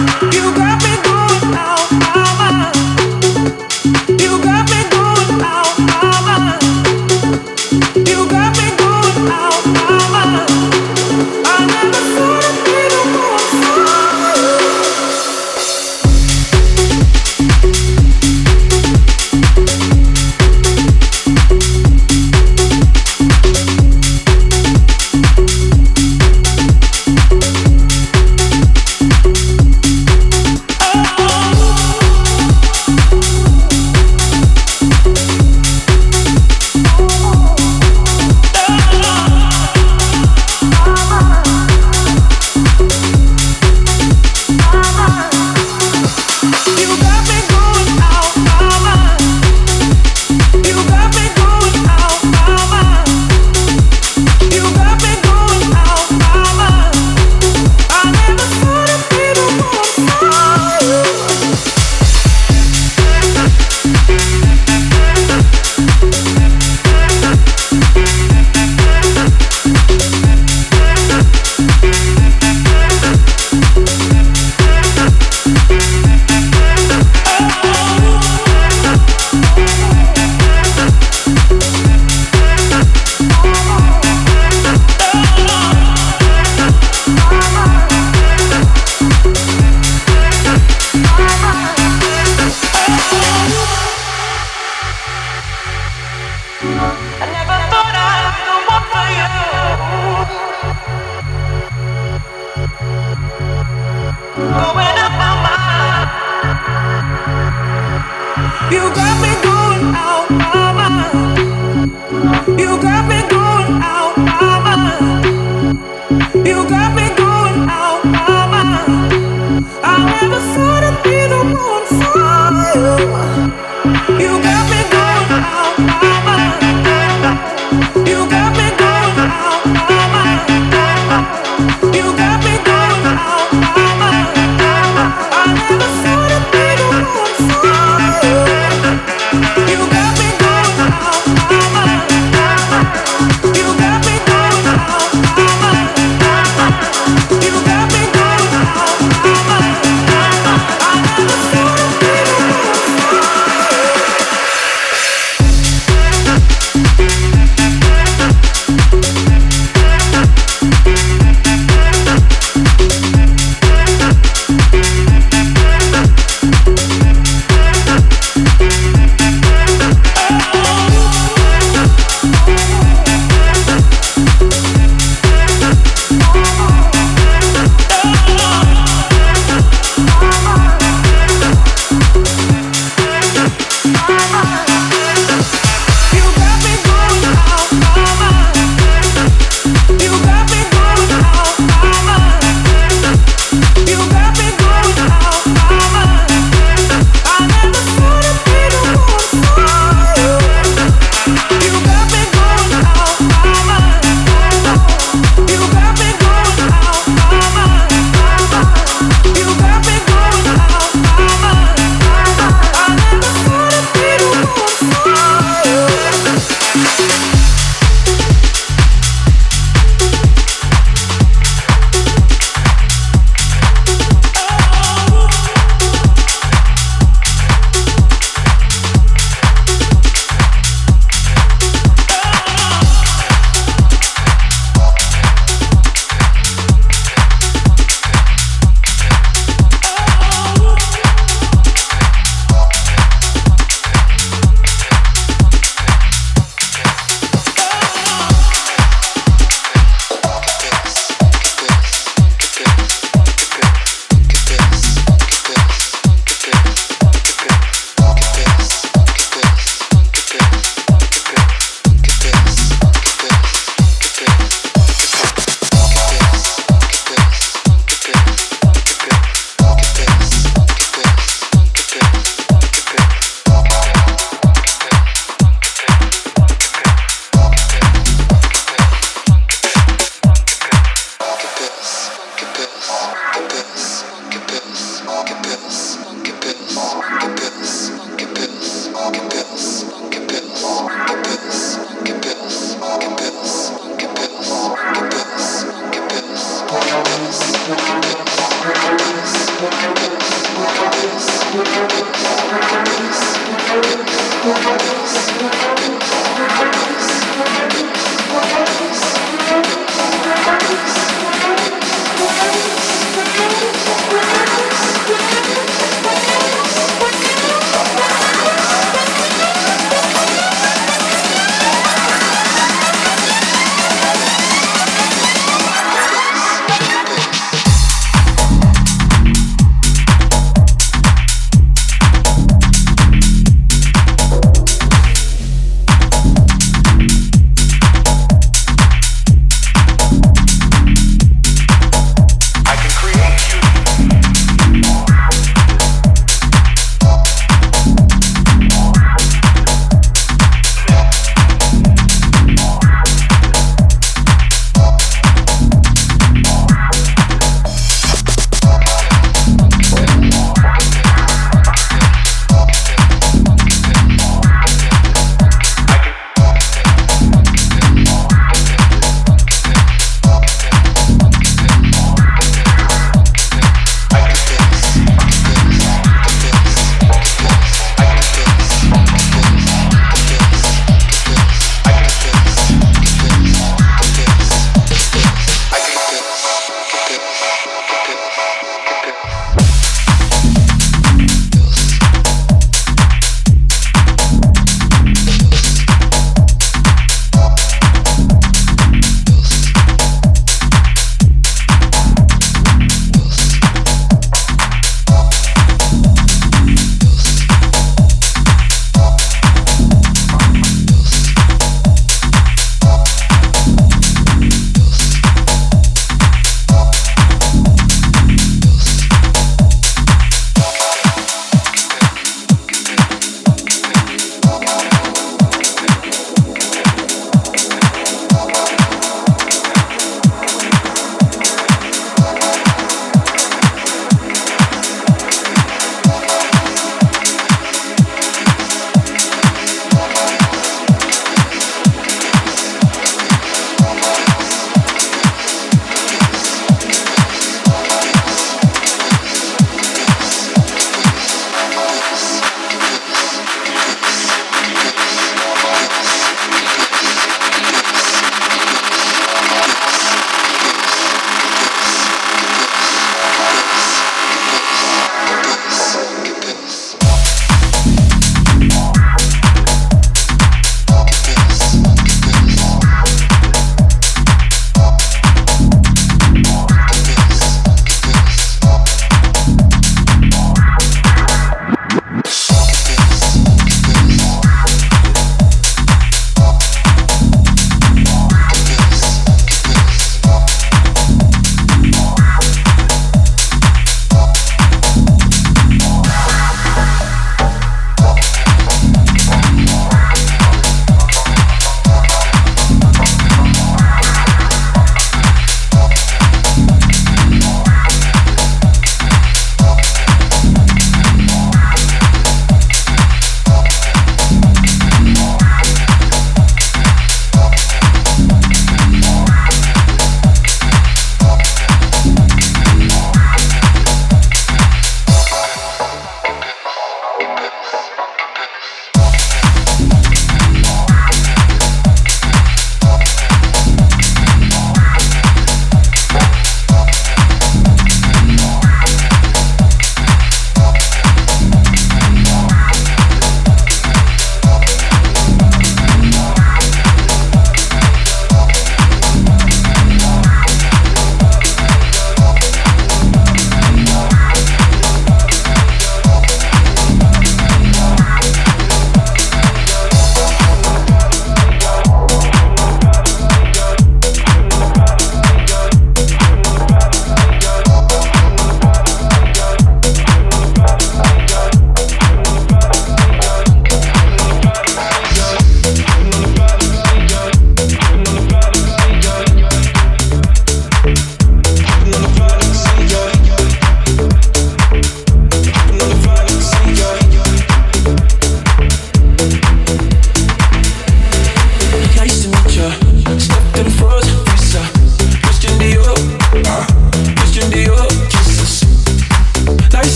You got me. You got me.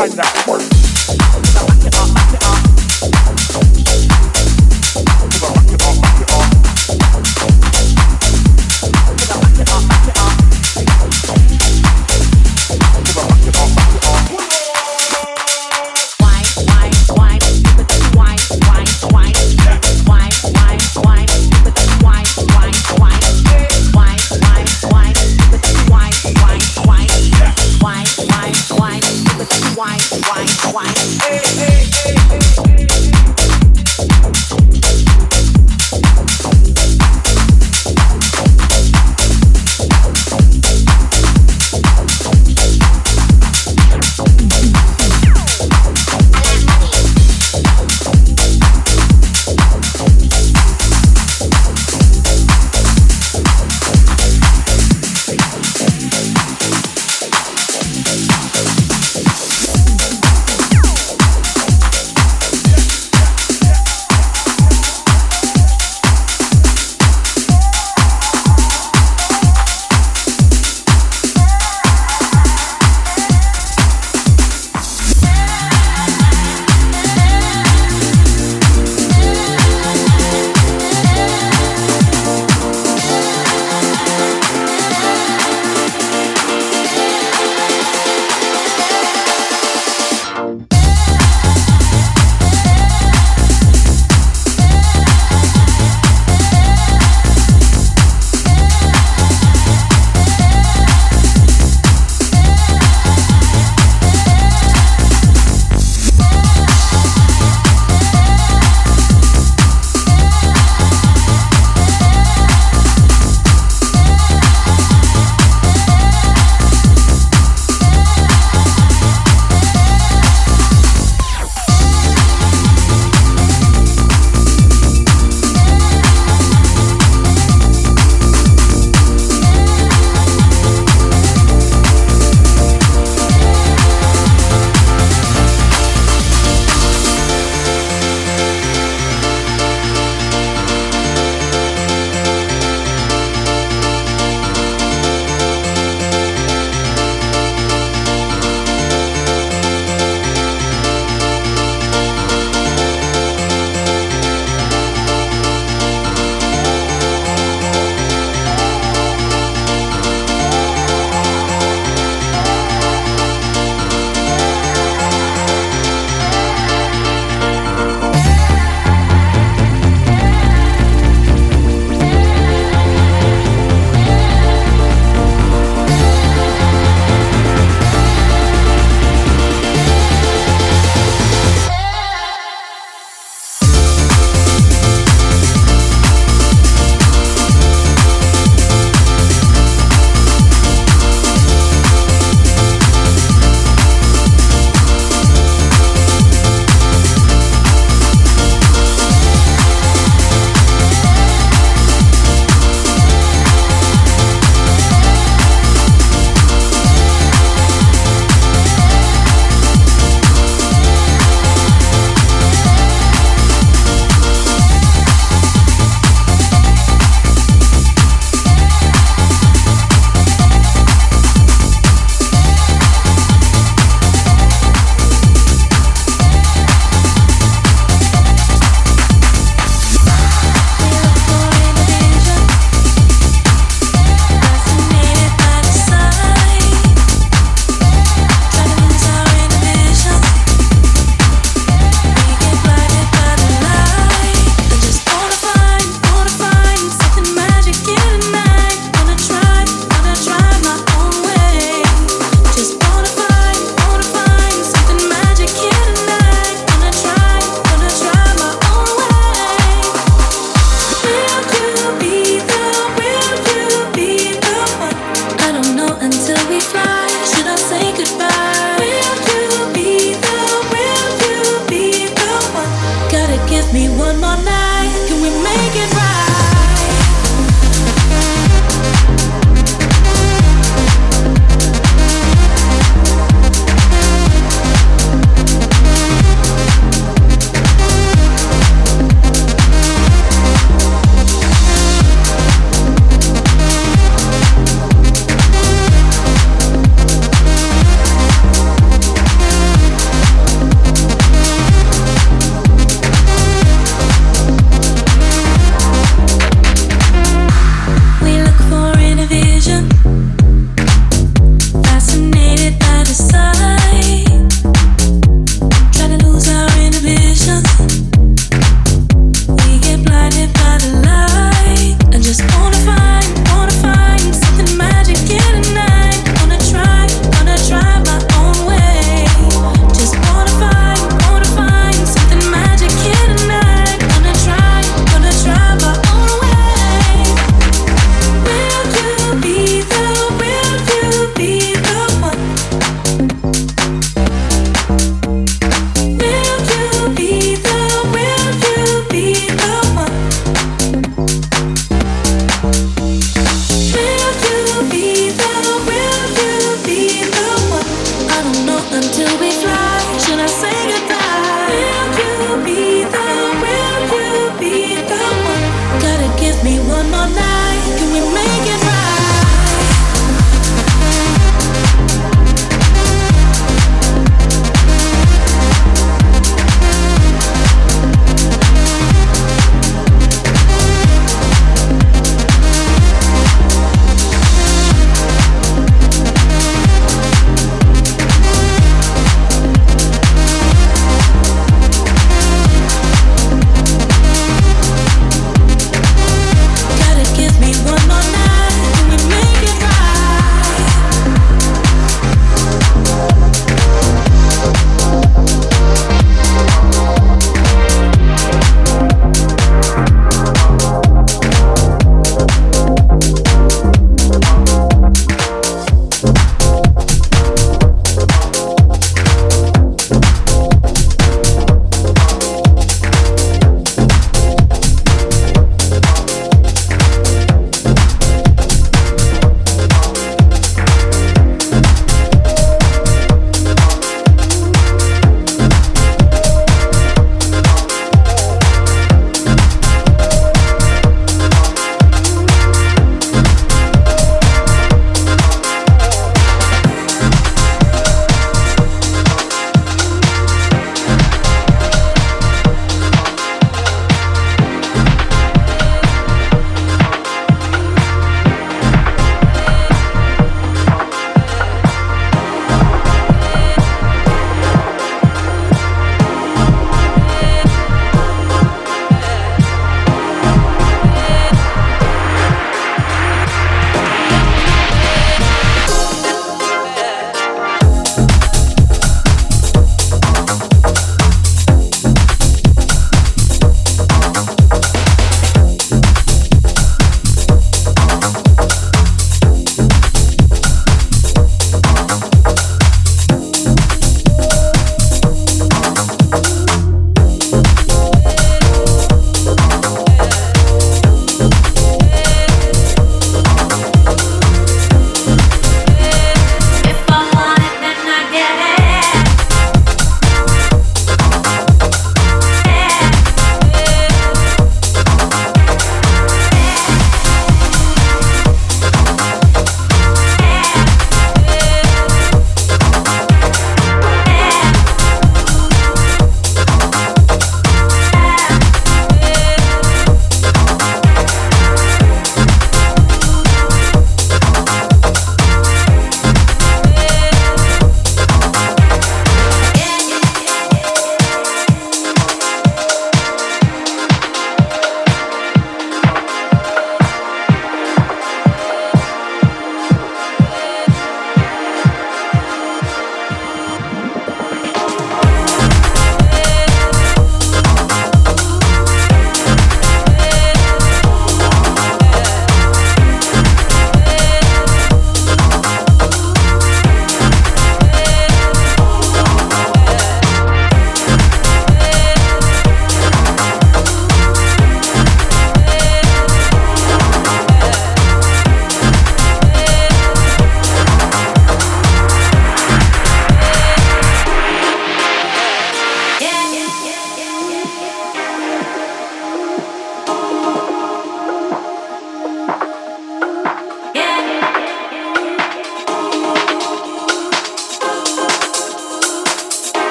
Why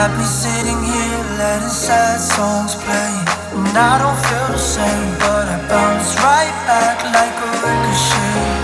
I've been sitting here letting sad songs play. And I don't feel the same, but I bounce right back like a ricochet.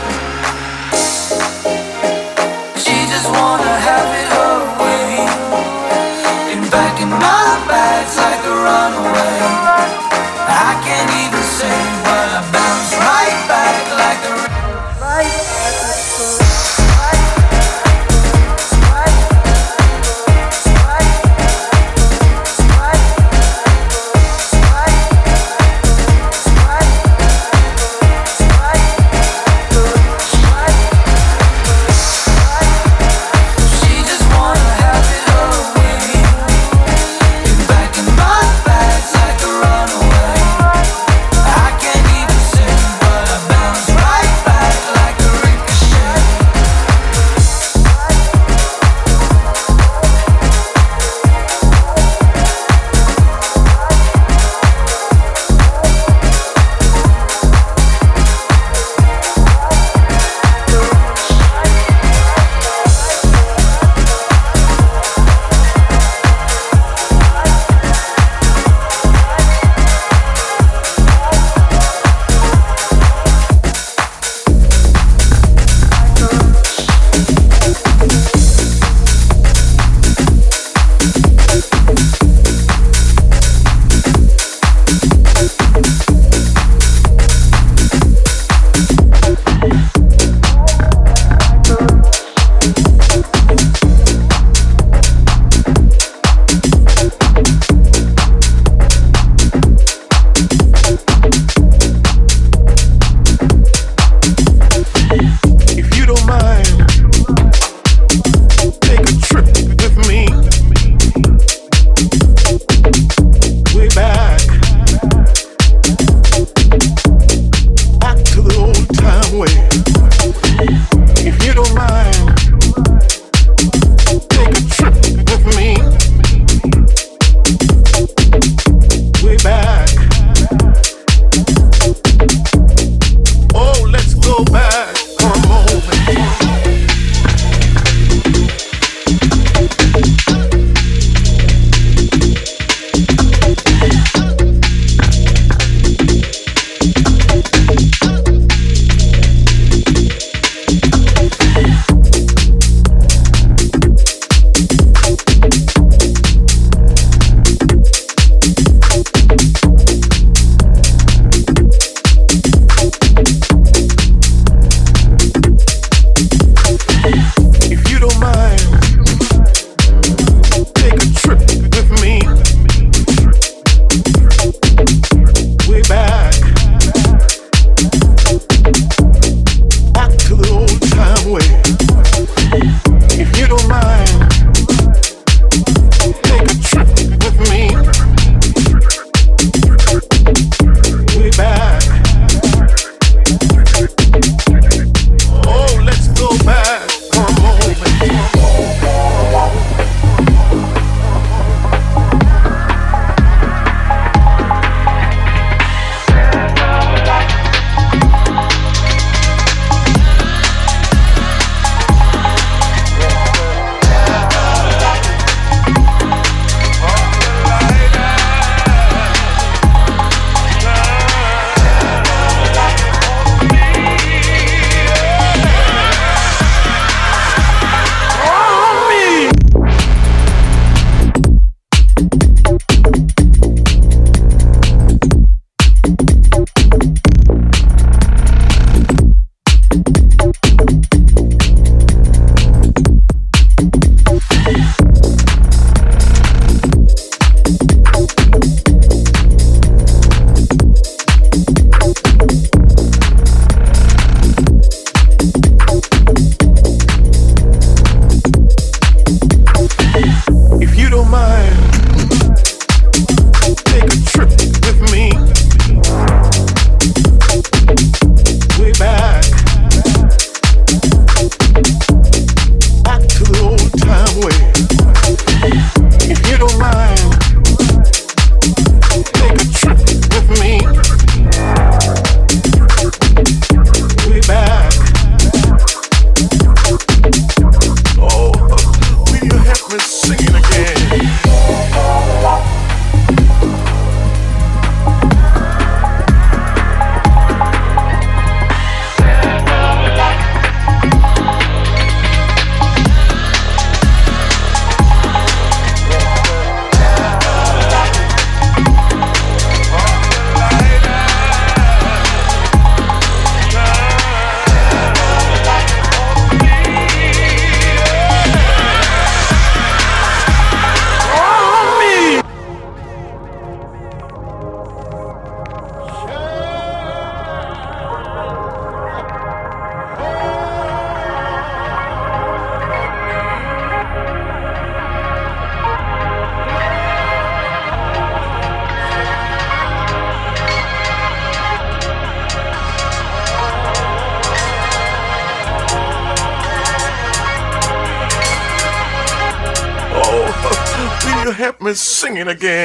Me again.